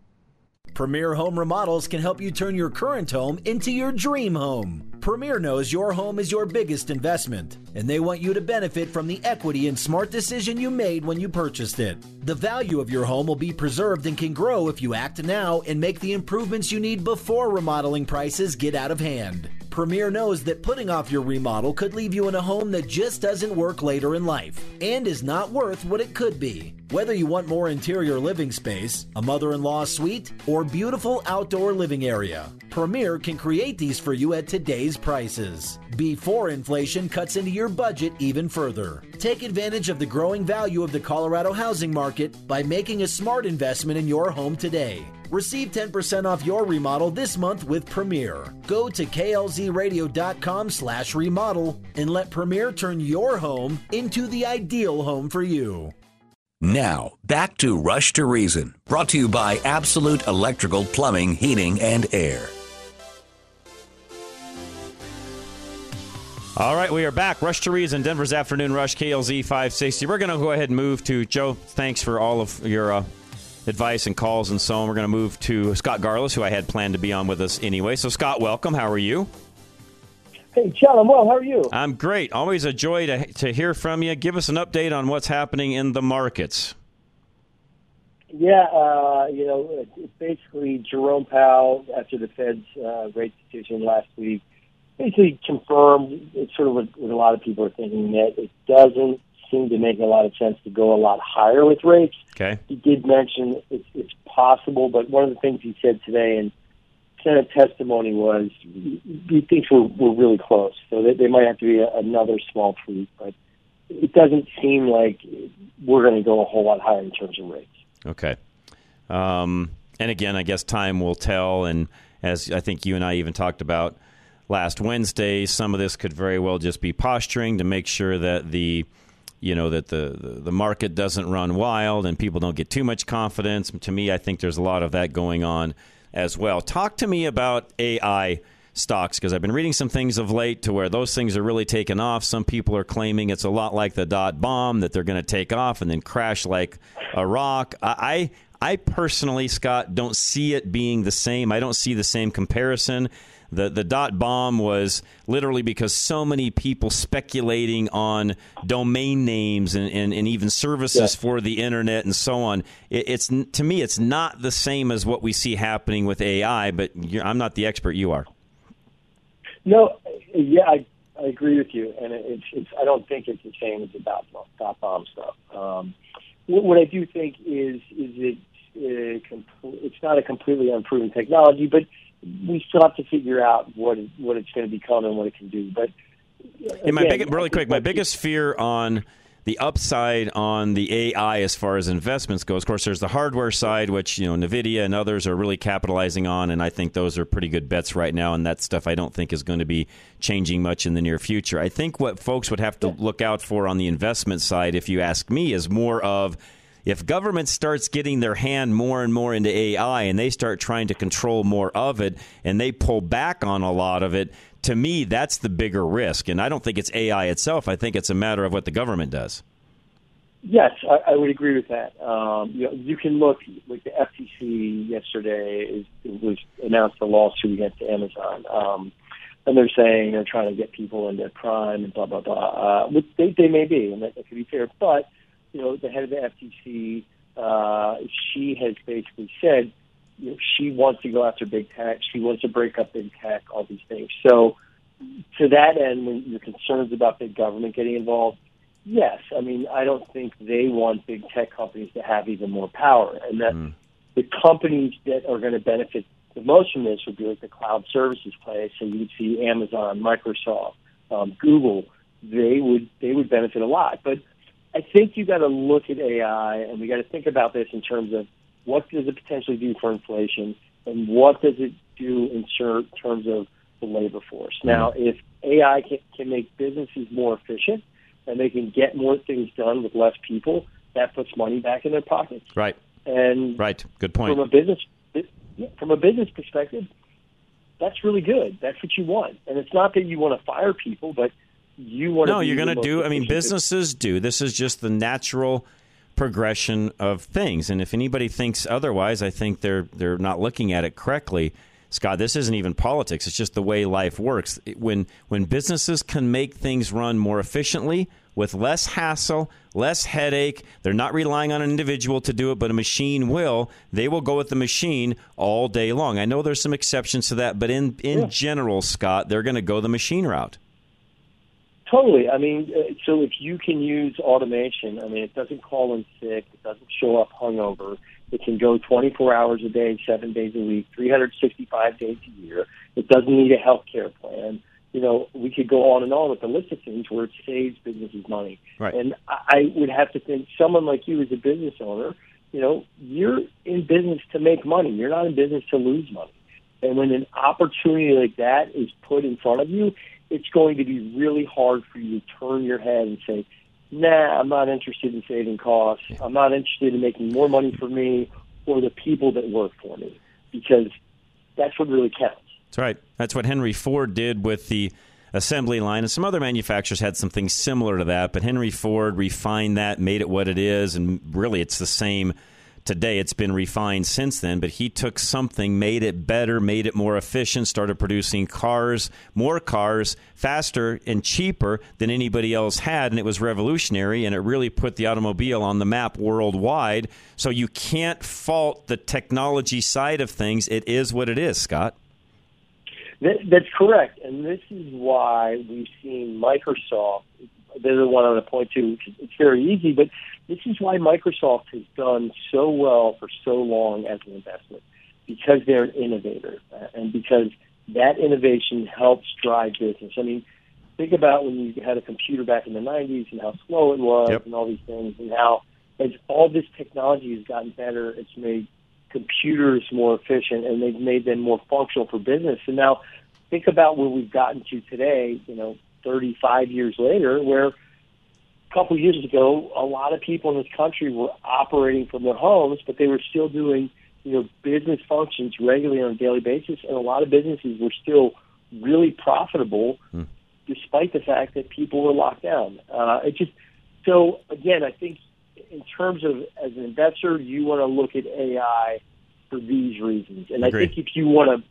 Premier Home Remodels can help you turn your current home into your dream home. Premier knows your home is your biggest investment, and they want you to benefit from the equity and smart decision you made when you purchased it. The value of your home will be preserved and can grow if you act now and make the improvements you need before remodeling prices get out of hand. Premier knows that putting off your remodel could leave you in a home that just doesn't work later in life and is not worth what it could be. Whether you want more interior living space, a mother in law suite, or beautiful outdoor living area, Premier can create these for you at today's prices. Before inflation cuts into your budget even further. Take advantage of the growing value of the Colorado housing market by making a smart investment in your home today. Receive 10% off your remodel this month with Premier. Go to klzradio.com slash remodel and let Premier turn your home into the ideal home for you. Now, back to Rush to Reason, brought to you by Absolute Electrical Plumbing, Heating, and Air. All right, we are back. Rush to Reason, Denver's Afternoon Rush, KLZ 560. We're going to go ahead and move to Joe. Thanks for all of your uh, advice and calls and so on. We're going to move to Scott Garliss, who I had planned to be on with us anyway. So, Scott, welcome. How are you? Hey, John, I'm well. How are you? I'm great. Always a joy to, to hear from you. Give us an update on what's happening in the markets. Yeah, uh, you know, basically Jerome Powell, after the Fed's uh, rate decision last week, basically confirmed it's sort of what, what a lot of people are thinking that it doesn't seem to make a lot of sense to go a lot higher with rates. Okay. He did mention it's, it's possible, but one of the things he said today in Senate testimony was he thinks we're, we're really close. So they, they might have to be a, another small tweak, but it doesn't seem like we're going to go a whole lot higher in terms of rates. Okay. Um, and again, I guess time will tell. And as I think you and I even talked about last Wednesday, some of this could very well just be posturing to make sure that the you know that the, the, market doesn't run wild and people don't get too much confidence. To me, I think there's a lot of that going on as well. Talk to me about AI stocks because I've been reading some things of late to where those things are really taking off. Some people are claiming it's a lot like the dot bomb that they're going to take off and then crash like a rock. I I personally, Scott, don't see it being the same. I don't see the same comparison. The the dot bomb was literally because so many people speculating on domain names and, and, and even services Yes. for the internet and so on. It, it's to me, it's not the same as what we see happening with AI. But you're, I'm not the expert. You are. No, yeah, I, I agree with you, and it- it's, it's I don't think it's the same as the dot, dot bomb stuff. Um, what, what I do think is is it uh, com- it's not a completely unproven technology, but we still have to figure out what it, what it's going to become and what it can do. But And my big, really quick, my biggest fear on the upside on the AI as far as investments goes. Of course, there's the hardware side, which you know Nvidia and others are really capitalizing on, and I think those are pretty good bets right now. And that stuff I don't think is going to be changing much in the near future. I think what folks would have to look out for on the investment side, if you ask me, is more of if government starts getting their hand more and more into AI and they start trying to control more of it and they pull back on a lot of it, to me, that's the bigger risk. And I don't think it's AI itself. I think it's a matter of what the government does. Yes, I, I would agree with that. Um, you know, you can look like the FTC yesterday is, was announced a lawsuit against Amazon, um, and they're saying they're trying to get people into crime and blah blah blah. Uh, which they they may be, and that, that could be fair. But you know, the head of the FTC, uh, she has basically said you know, she wants to go after big tech. She wants to break up big tech. All these things. So to that end, when your concerns about big government getting involved, yes, I mean I don't think they want big tech companies to have even more power, and that the companies that are going to benefit the most from this would be like the cloud services place. So you would see Amazon, Microsoft, um, Google. They would they would benefit a lot, but I think you got to look at AI, and we got to think about this in terms of what does it potentially do for inflation, and what does it do in terms of the labor force. Mm-hmm. Now, if AI can, can make businesses more efficient and they can get more things done with less people, that puts money back in their pockets. Right. And Right. Good point. from a business from a business perspective, that's really good. That's what you want. And it's not that you want to fire people, but you want No, to. you're going going to do. I mean, businesses do. This is just the natural progression of things. And if anybody thinks otherwise, I think they're they're not looking at it correctly. Scott, this isn't even politics. It's just the way life works. When when businesses can make things run more efficiently with less hassle, less headache, they're not relying on an individual to do it, but a machine will. They will go with the machine all day long. I know there's some exceptions to that, but in in general, Scott, they're going to go the machine route. Totally. I mean, uh, so if you can use automation, I mean, it doesn't call in sick, it doesn't show up hungover. It can go 24 hours a day, seven days a week, 365 days a year. It doesn't need a health care plan. You know, we could go on and on with the list of things where it saves businesses money. Right. And I I would have to think someone like you as a business owner, you know, you're in business to make money. You're not in business to lose money. And when an opportunity like that is put in front of you, it's going to be really hard for you to turn your head and say, nah, I'm not interested in saving costs. I'm not interested in making more money for me or the people that work for me because that's what really counts. That's right. That's what Henry Ford did with the assembly line, and some other manufacturers had something similar to that. But Henry Ford refined that, made it what it is, and really it's the same today. It's been refined since then, but he took something, made it better, made it more efficient, started producing cars, more cars, faster and cheaper than anybody else had, and it was revolutionary, and it really put the automobile on the map worldwide. So you can't fault the technology side of things. It is what it is, Scott. That, that's correct, and this is why we've seen Microsoft. They're the one I want to point to. It's very easy, but this is why Microsoft has done so well for so long as an investment because they're an innovator uh, and because that innovation helps drive business. I mean, think about when you had a computer back in the '90s and how slow it was, and all these things, and how as all this technology has gotten better, it's made computers more efficient and they've made them more functional for business. And now think about where we've gotten to today, you know, 35 years later, where couple of years ago, a lot of people in this country were operating from their homes, but they were still doing, you know, business functions regularly on a daily basis. And a lot of businesses were still really profitable despite the fact that people were locked down. Uh, it just, so again, I think in terms of as an investor, you want to look at AI for these reasons. And Agreed. I think if you want to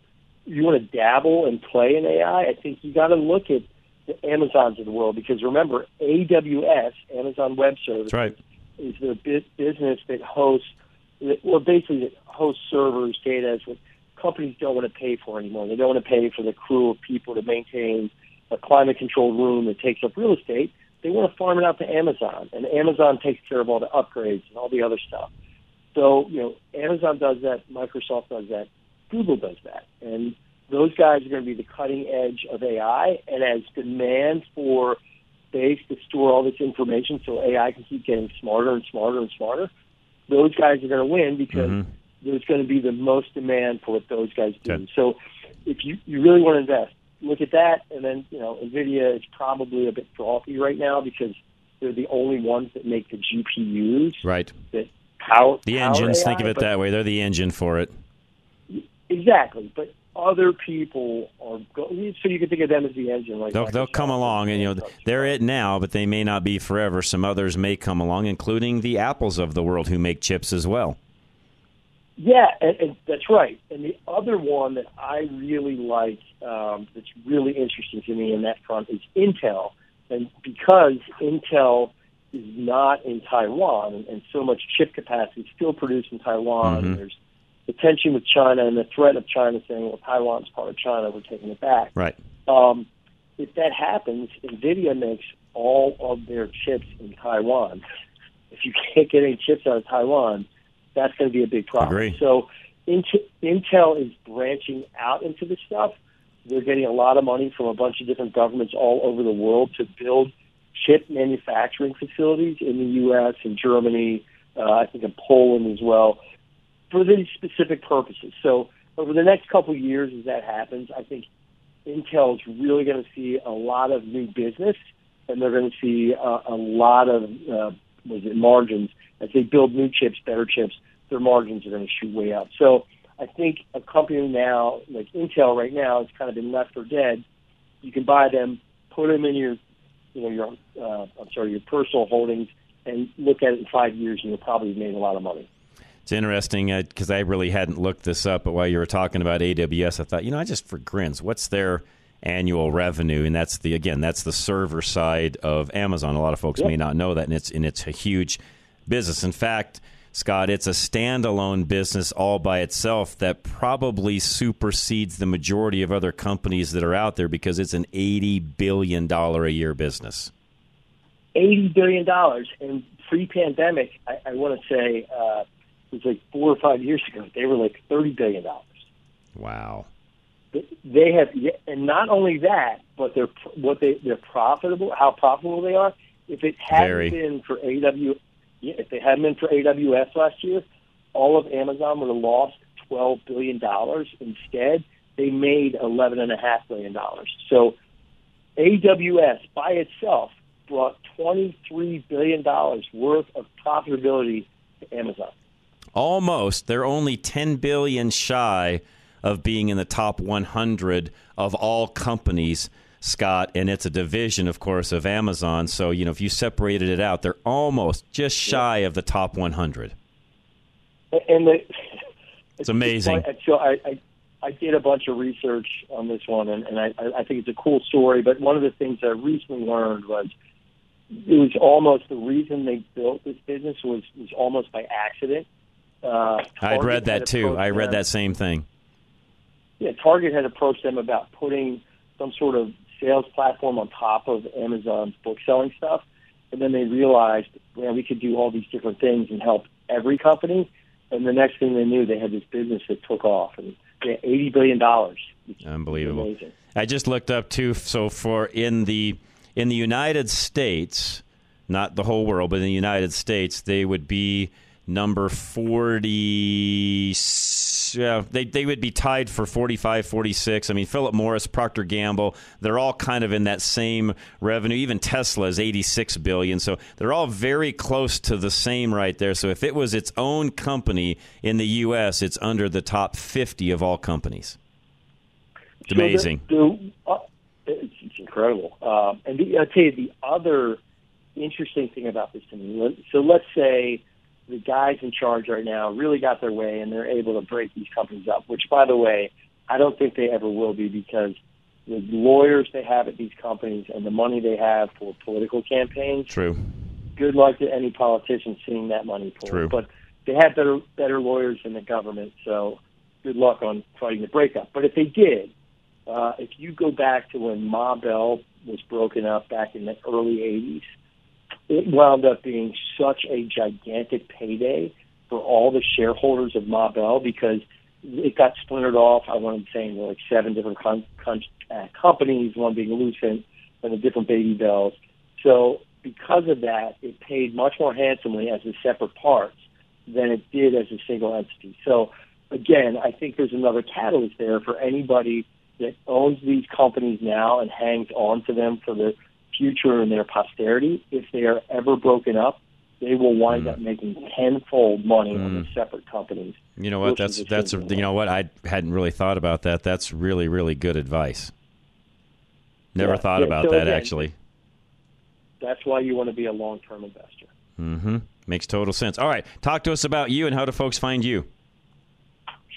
you want to dabble and play in AI, I think you got to look at the Amazons of the world because remember, AWS, Amazon Web Services, right. is the bu- business that hosts, well, basically that hosts servers, data, what companies don't want to pay for anymore. They don't want to pay for the crew of people to maintain a climate-controlled room that takes up real estate. They want to farm it out to Amazon, and Amazon takes care of all the upgrades and all the other stuff. So, you know, Amazon does that, Microsoft does that, Google does that. And those guys are going to be the cutting edge of AI. And as demand for space to store all this information so AI can keep getting smarter and smarter and smarter, those guys are going to win because Mm-hmm. there's going to be the most demand for what those guys do. So if you, you really want to invest, look at that. And then, you know, NVIDIA is probably a bit frothy right now because they're the only ones that make the GPUs Right. that power The engines, AI, think of it that way. They're the engine for it. Exactly, but other people are go- so you can think of them as the engine. Like They'll, they'll come along, and you know they're it now, but they may not be forever. Some others may come along, including the Apples of the world, who make chips as well. Yeah, and, and that's right. And the other one that I really like, um, that's really interesting to me in that front, is Intel. And because Intel is not in Taiwan, and, and so much chip capacity is still produced in Taiwan, Mhm. there's the tension with China and the threat of China saying, "Well, Taiwan's part of China, we're taking it back." Right. Um, if that happens, NVIDIA makes all of their chips in Taiwan. If you can't get any chips out of Taiwan, that's going to be a big problem. Agree. So Int- Intel is branching out into this stuff. They're getting a lot of money from a bunch of different governments all over the world to build chip manufacturing facilities in the U.S. and Germany, uh, I think in Poland as well, for these specific purposes. So over the next couple of years, as that happens, I think Intel is really going to see a lot of new business, and they're going to see a, a lot of uh, was it margins as they build new chips, better chips. Their margins are going to shoot way up. So I think a company now like Intel right now has kind of been left for dead. You can buy them, put them in your, you know, your uh, I'm sorry, your personal holdings, and look at it in five years, and you'll probably have made a lot of money. It's interesting because I really hadn't looked this up, but while you were talking about AWS, I thought, you know, I just for grins, what's their annual revenue? And that's the again, that's the server side of Amazon. A lot of folks Yep. may not know that, and it's and it's a huge business. In fact, Scott, it's a standalone business all by itself that probably supersedes the majority of other companies that are out there because it's an eighty billion dollar a year business. eighty billion dollars. And pre-pandemic, I, I want to say uh, was like four or five years ago. They were like thirty billion dollars. Wow. They have, and not only that, but they're what they they're profitable. How profitable they are. If it hadn't Very. been for AW, if they hadn't been for AWS last year, all of Amazon would have lost twelve billion dollars. Instead, they made eleven and a half billion dollars. So AWS by itself brought $23 billion worth of profitability to Amazon. Almost. They're only 10 billion shy of being in the top 100 of all companies, Scott, and it's a division, of course, of Amazon. So, you know, if you separated it out, they're almost just shy of the top 100. And the, It's amazing. So I, I, I did a bunch of research on this one, and, and I, I think it's a cool story. But one of the things I recently learned was it was almost the reason they built this business was was almost by accident. Uh, I'd read that too. I read them- that same thing. Yeah, Target had approached them about putting some sort of sales platform on top of Amazon's book selling stuff, and then they realized, man, we could do all these different things and help every company. And the next thing they knew, they had this business that took off, and they had eighty billion dollars. Unbelievable. Amazing. I just looked up too. So for in the in the United States, not the whole world, but in the United States, they would be number 40 yeah, they, they would be tied for 45 46 i mean philip morris procter gamble they're all kind of in that same revenue. Even tesla is 86 billion. So they're all very close to the same right there. So if it was its own company in the us it's under the top 50 of all companies. It's So the- amazing. the- uh, it's, it's incredible. Um, and the, I'll tell you the other interesting thing about this to me. So let's say the guys in charge right now really got their way and they're able to break these companies up. Which, by the way, I don't think they ever will be because the lawyers they have at these companies and the money they have for political campaigns. true Good luck to any politician seeing that money pulled. True. But they have better better lawyers than the government, so good luck on fighting the breakup. But if they did, uh, if you go back to when Ma Bell was broken up back in the early 80s, it wound up being such a gigantic payday for all the shareholders of Ma because it got splintered off. I want to say like seven different con- con- uh, companies, one being Lucent and the different baby bells. So because of that, it paid much more handsomely as a separate parts than it did as a single entity. So again, I think there's another catalyst there for anybody that owns these companies now and hangs on to them for the future and their posterity. If they are ever broken up, they will wind up making tenfold money on the separate companies. You know what? Which That's a that's you know what I hadn't really thought about that. That's really really good advice. Never Yeah, thought yeah, about so that again- actually. That's why you want to be a long-term investor. Mm-hmm. Makes total sense. All right, talk to us about you and how do folks find you?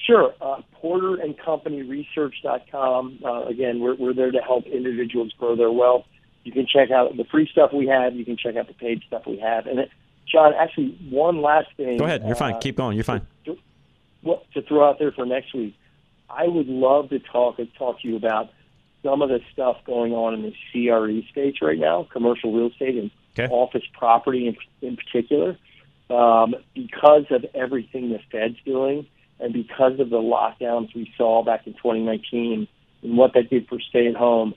Sure. Uh, Porter and Company Research.com. Uh, again, we're, we're there to help individuals grow their wealth. You can check out the free stuff we have. You can check out the paid stuff we have. And, it, John, actually, one last thing. Go ahead. You're fine. uh, Keep going. You're fine. to, what, to throw out there for next week. I would love to talk talk to you about some of the stuff going on in the CRE space right now, commercial real estate and Okay. office property in, in particular, um, because of everything the Fed's doing and because of the lockdowns we saw back in 2019 and what that did for stay at home.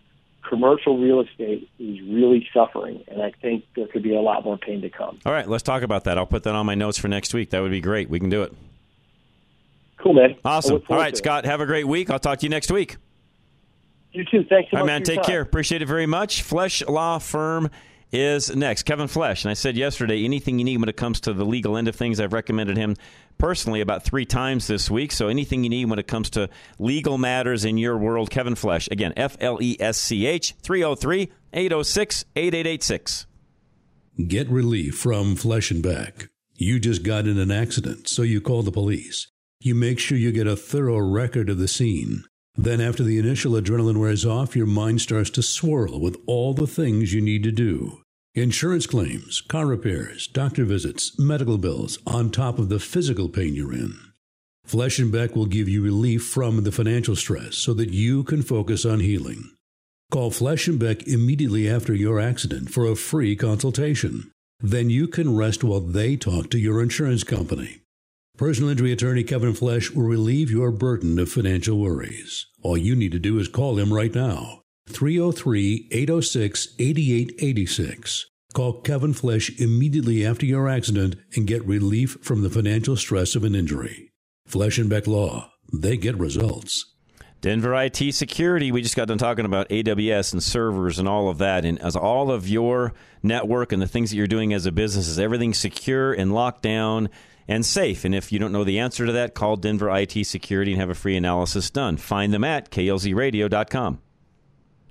Commercial real estate is really suffering, and I think there could be a lot more pain to come. All right, let's talk about that. I'll put that on my notes for next week. That would be great. We can do it. Cool, man. Awesome. All right. Scott. Have a great week. I'll talk to you next week. You too. Thanks so All right, man. Take time. care. Appreciate it very much. Flesch Law Firm is next. Kevin Flesch. And I said yesterday, anything you need when it comes to the legal end of things, I've recommended him personally about three times this week. So anything you need when it comes to legal matters in your world, Kevin Flesch. Again, F L E S C H, 303 806 8886. Get relief from Flesch and Beck. You just got in an accident, so you call the police. You make sure you get a thorough record of the scene. Then, after the initial adrenaline wears off, your mind starts to swirl with all the things you need to do. Insurance claims, car repairs, doctor visits, medical bills, on top of the physical pain you're in. Flesch and Beck will give you relief from the financial stress so that you can focus on healing. Call Flesch and Beck immediately after your accident for a free consultation. Then you can rest while they talk to your insurance company. Personal injury attorney Kevin Flesch will relieve your burden of financial worries. All you need to do is call him right now. 303 806 8886. Call Kevin Flesch immediately after your accident and get relief from the financial stress of an injury. Flesch and Beck Law, they get results. Denver IT security. We just got done talking about AWS and servers and all of that. And as all of your network and the things that you're doing as a business is everything secure and locked down and safe. And if you don't know the answer to that, call Denver IT Security and have a free analysis done. Find them at klzradio.com.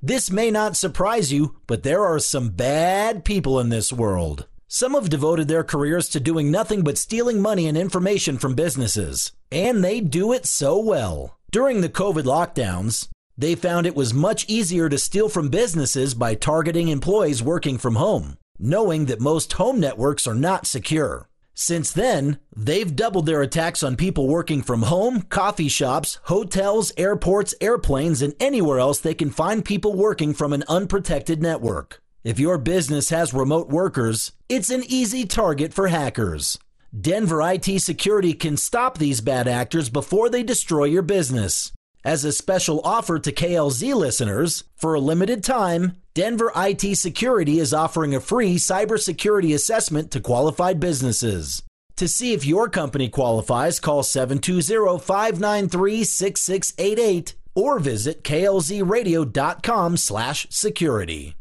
This may not surprise you, but there are some bad people in this world. Some have devoted their careers to doing nothing but stealing money and information from businesses. And they do it so well. During the COVID lockdowns, they found it was much easier to steal from businesses by targeting employees working from home, knowing that most home networks are not secure. Since then, they've doubled their attacks on people working from home, coffee shops, hotels, airports, airplanes, and anywhere else they can find people working from an unprotected network. If your business has remote workers, it's an easy target for hackers. Denver IT Security can stop these bad actors before they destroy your business. As a special offer to KLZ listeners, for a limited time, Denver IT Security is offering a free cybersecurity assessment to qualified businesses. To see if your company qualifies, call 720-593-6688 or visit klzradio.com slash security.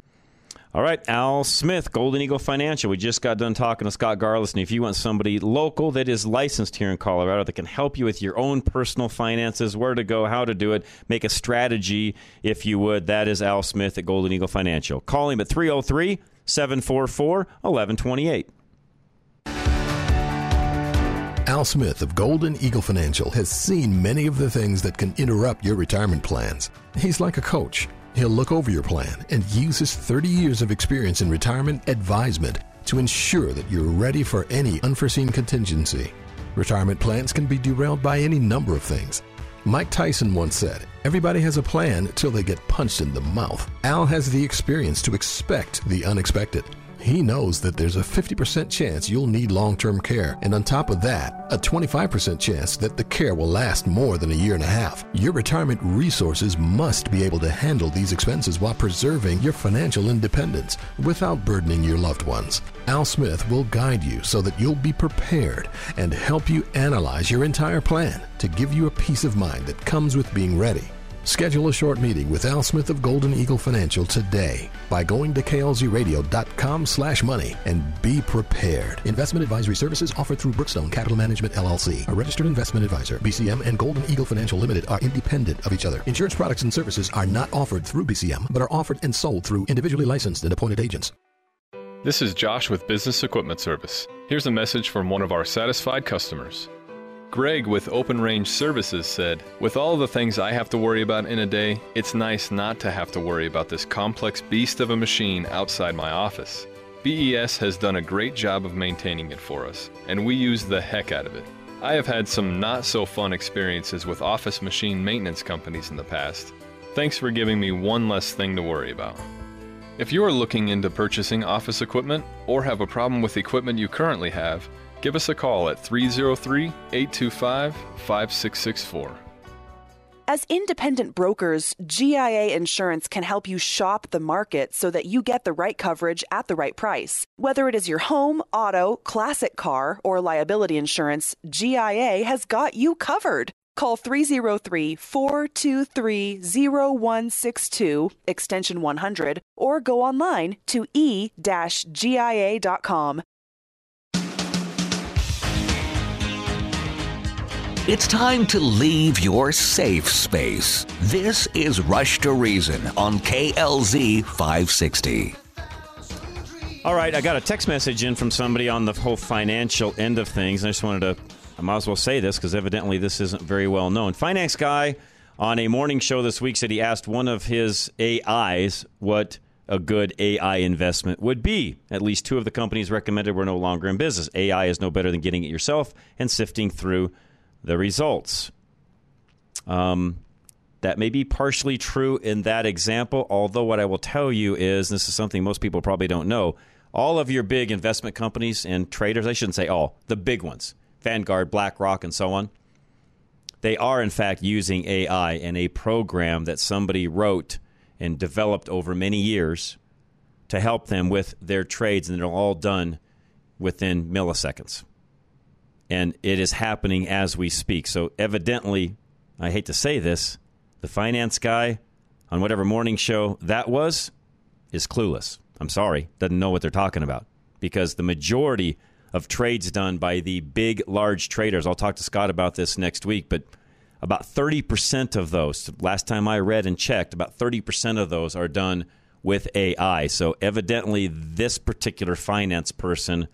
All right, Al Smith, Golden Eagle Financial. We just got done talking to Scott Garlison. If you want somebody local that is licensed here in Colorado that can help you with your own personal finances, where to go, how to do it, make a strategy, if you would, that is Al Smith at Golden Eagle Financial. Call him at 303 744 1128. Al Smith of Golden Eagle Financial has seen many of the things that can interrupt your retirement plans. He's like a coach. He'll look over your plan and use his 30 years of experience in retirement advisement to ensure that you're ready for any unforeseen contingency. Retirement plans can be derailed by any number of things. Mike Tyson once said, Everybody has a plan till they get punched in the mouth. Al has the experience to expect the unexpected. He knows that there's a 50% chance you'll need long term care, and on top of that, a 25% chance that the care will last more than a year and a half. Your retirement resources must be able to handle these expenses while preserving your financial independence without burdening your loved ones. Al Smith will guide you so that you'll be prepared and help you analyze your entire plan to give you a peace of mind that comes with being ready. Schedule a short meeting with Al Smith of Golden Eagle Financial today by going to klzradio.com slash money and be prepared. Investment advisory services offered through Brookstone Capital Management LLC, a registered investment advisor. BCM and Golden Eagle Financial Limited are independent of each other. Insurance products and services are not offered through BCM, but are offered and sold through individually licensed and appointed agents. This is Josh with Business Equipment Service. Here's a message from one of our satisfied customers. Greg with Open Range Services said, With all the things I have to worry about in a day, it's nice not to have to worry about this complex beast of a machine outside my office. BES has done a great job of maintaining it for us, and we use the heck out of it. I have had some not so fun experiences with office machine maintenance companies in the past. Thanks for giving me one less thing to worry about. If you are looking into purchasing office equipment or have a problem with equipment you currently have, give us a call at 303 825 5664. As independent brokers, GIA Insurance can help you shop the market so that you get the right coverage at the right price. Whether it is your home, auto, classic car, or liability insurance, GIA has got you covered. Call 303 423 0162, extension 100, or go online to e GIA.com. It's time to leave your safe space. This is Rush to Reason on KLZ 560. All right, I got a text message in from somebody on the whole financial end of things. I just wanted to, I might as well say this because evidently this isn't very well known. Finance guy on a morning show this week said he asked one of his AIs what a good AI investment would be. At least two of the companies recommended were no longer in business. AI is no better than getting it yourself and sifting through the results. Um, that may be partially true in that example, although what I will tell you is this is something most people probably don't know. All of your big investment companies and traders, I shouldn't say all, the big ones, Vanguard, BlackRock, and so on, they are in fact using AI and a program that somebody wrote and developed over many years to help them with their trades, and they're all done within milliseconds and it is happening as we speak. So, evidently, I hate to say this, the finance guy on whatever morning show that was is clueless. I'm sorry, doesn't know what they're talking about because the majority of trades done by the big, large traders, I'll talk to Scott about this next week, but about 30% of those, last time I read and checked, about 30% of those are done with AI. So, evidently, this particular finance person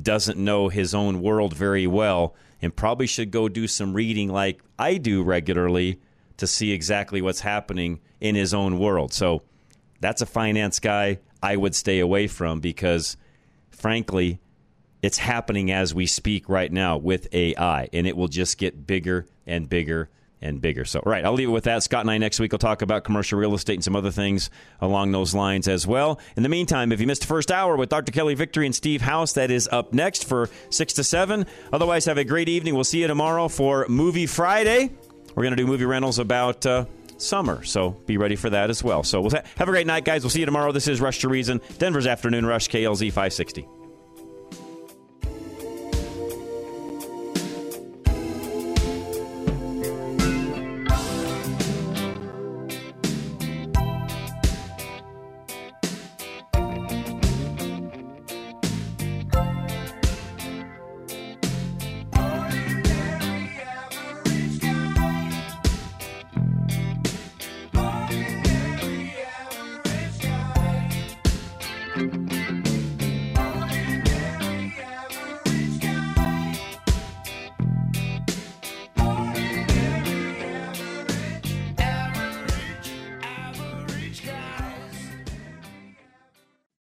doesn't know his own world very well and probably should go do some reading like I do regularly to see exactly what's happening in his own world. So that's a finance guy I would stay away from because, frankly, it's happening as we speak right now with AI, and it will just get bigger and bigger and bigger. So, right, I'll leave it with that. Scott and I next week will talk about commercial real estate and some other things along those lines as well. In the meantime, if you missed the first hour with Dr. Kelly Victory and Steve House, that is up next for 6 to 7. Otherwise, have a great evening. We'll see you tomorrow for Movie Friday we're going to do movie rentals about uh, summer. So be ready for that as well. So we'll ha- have a great night, guys. We'll see you tomorrow. This is Rush to Reason, Denver's Afternoon Rush, KLZ 560.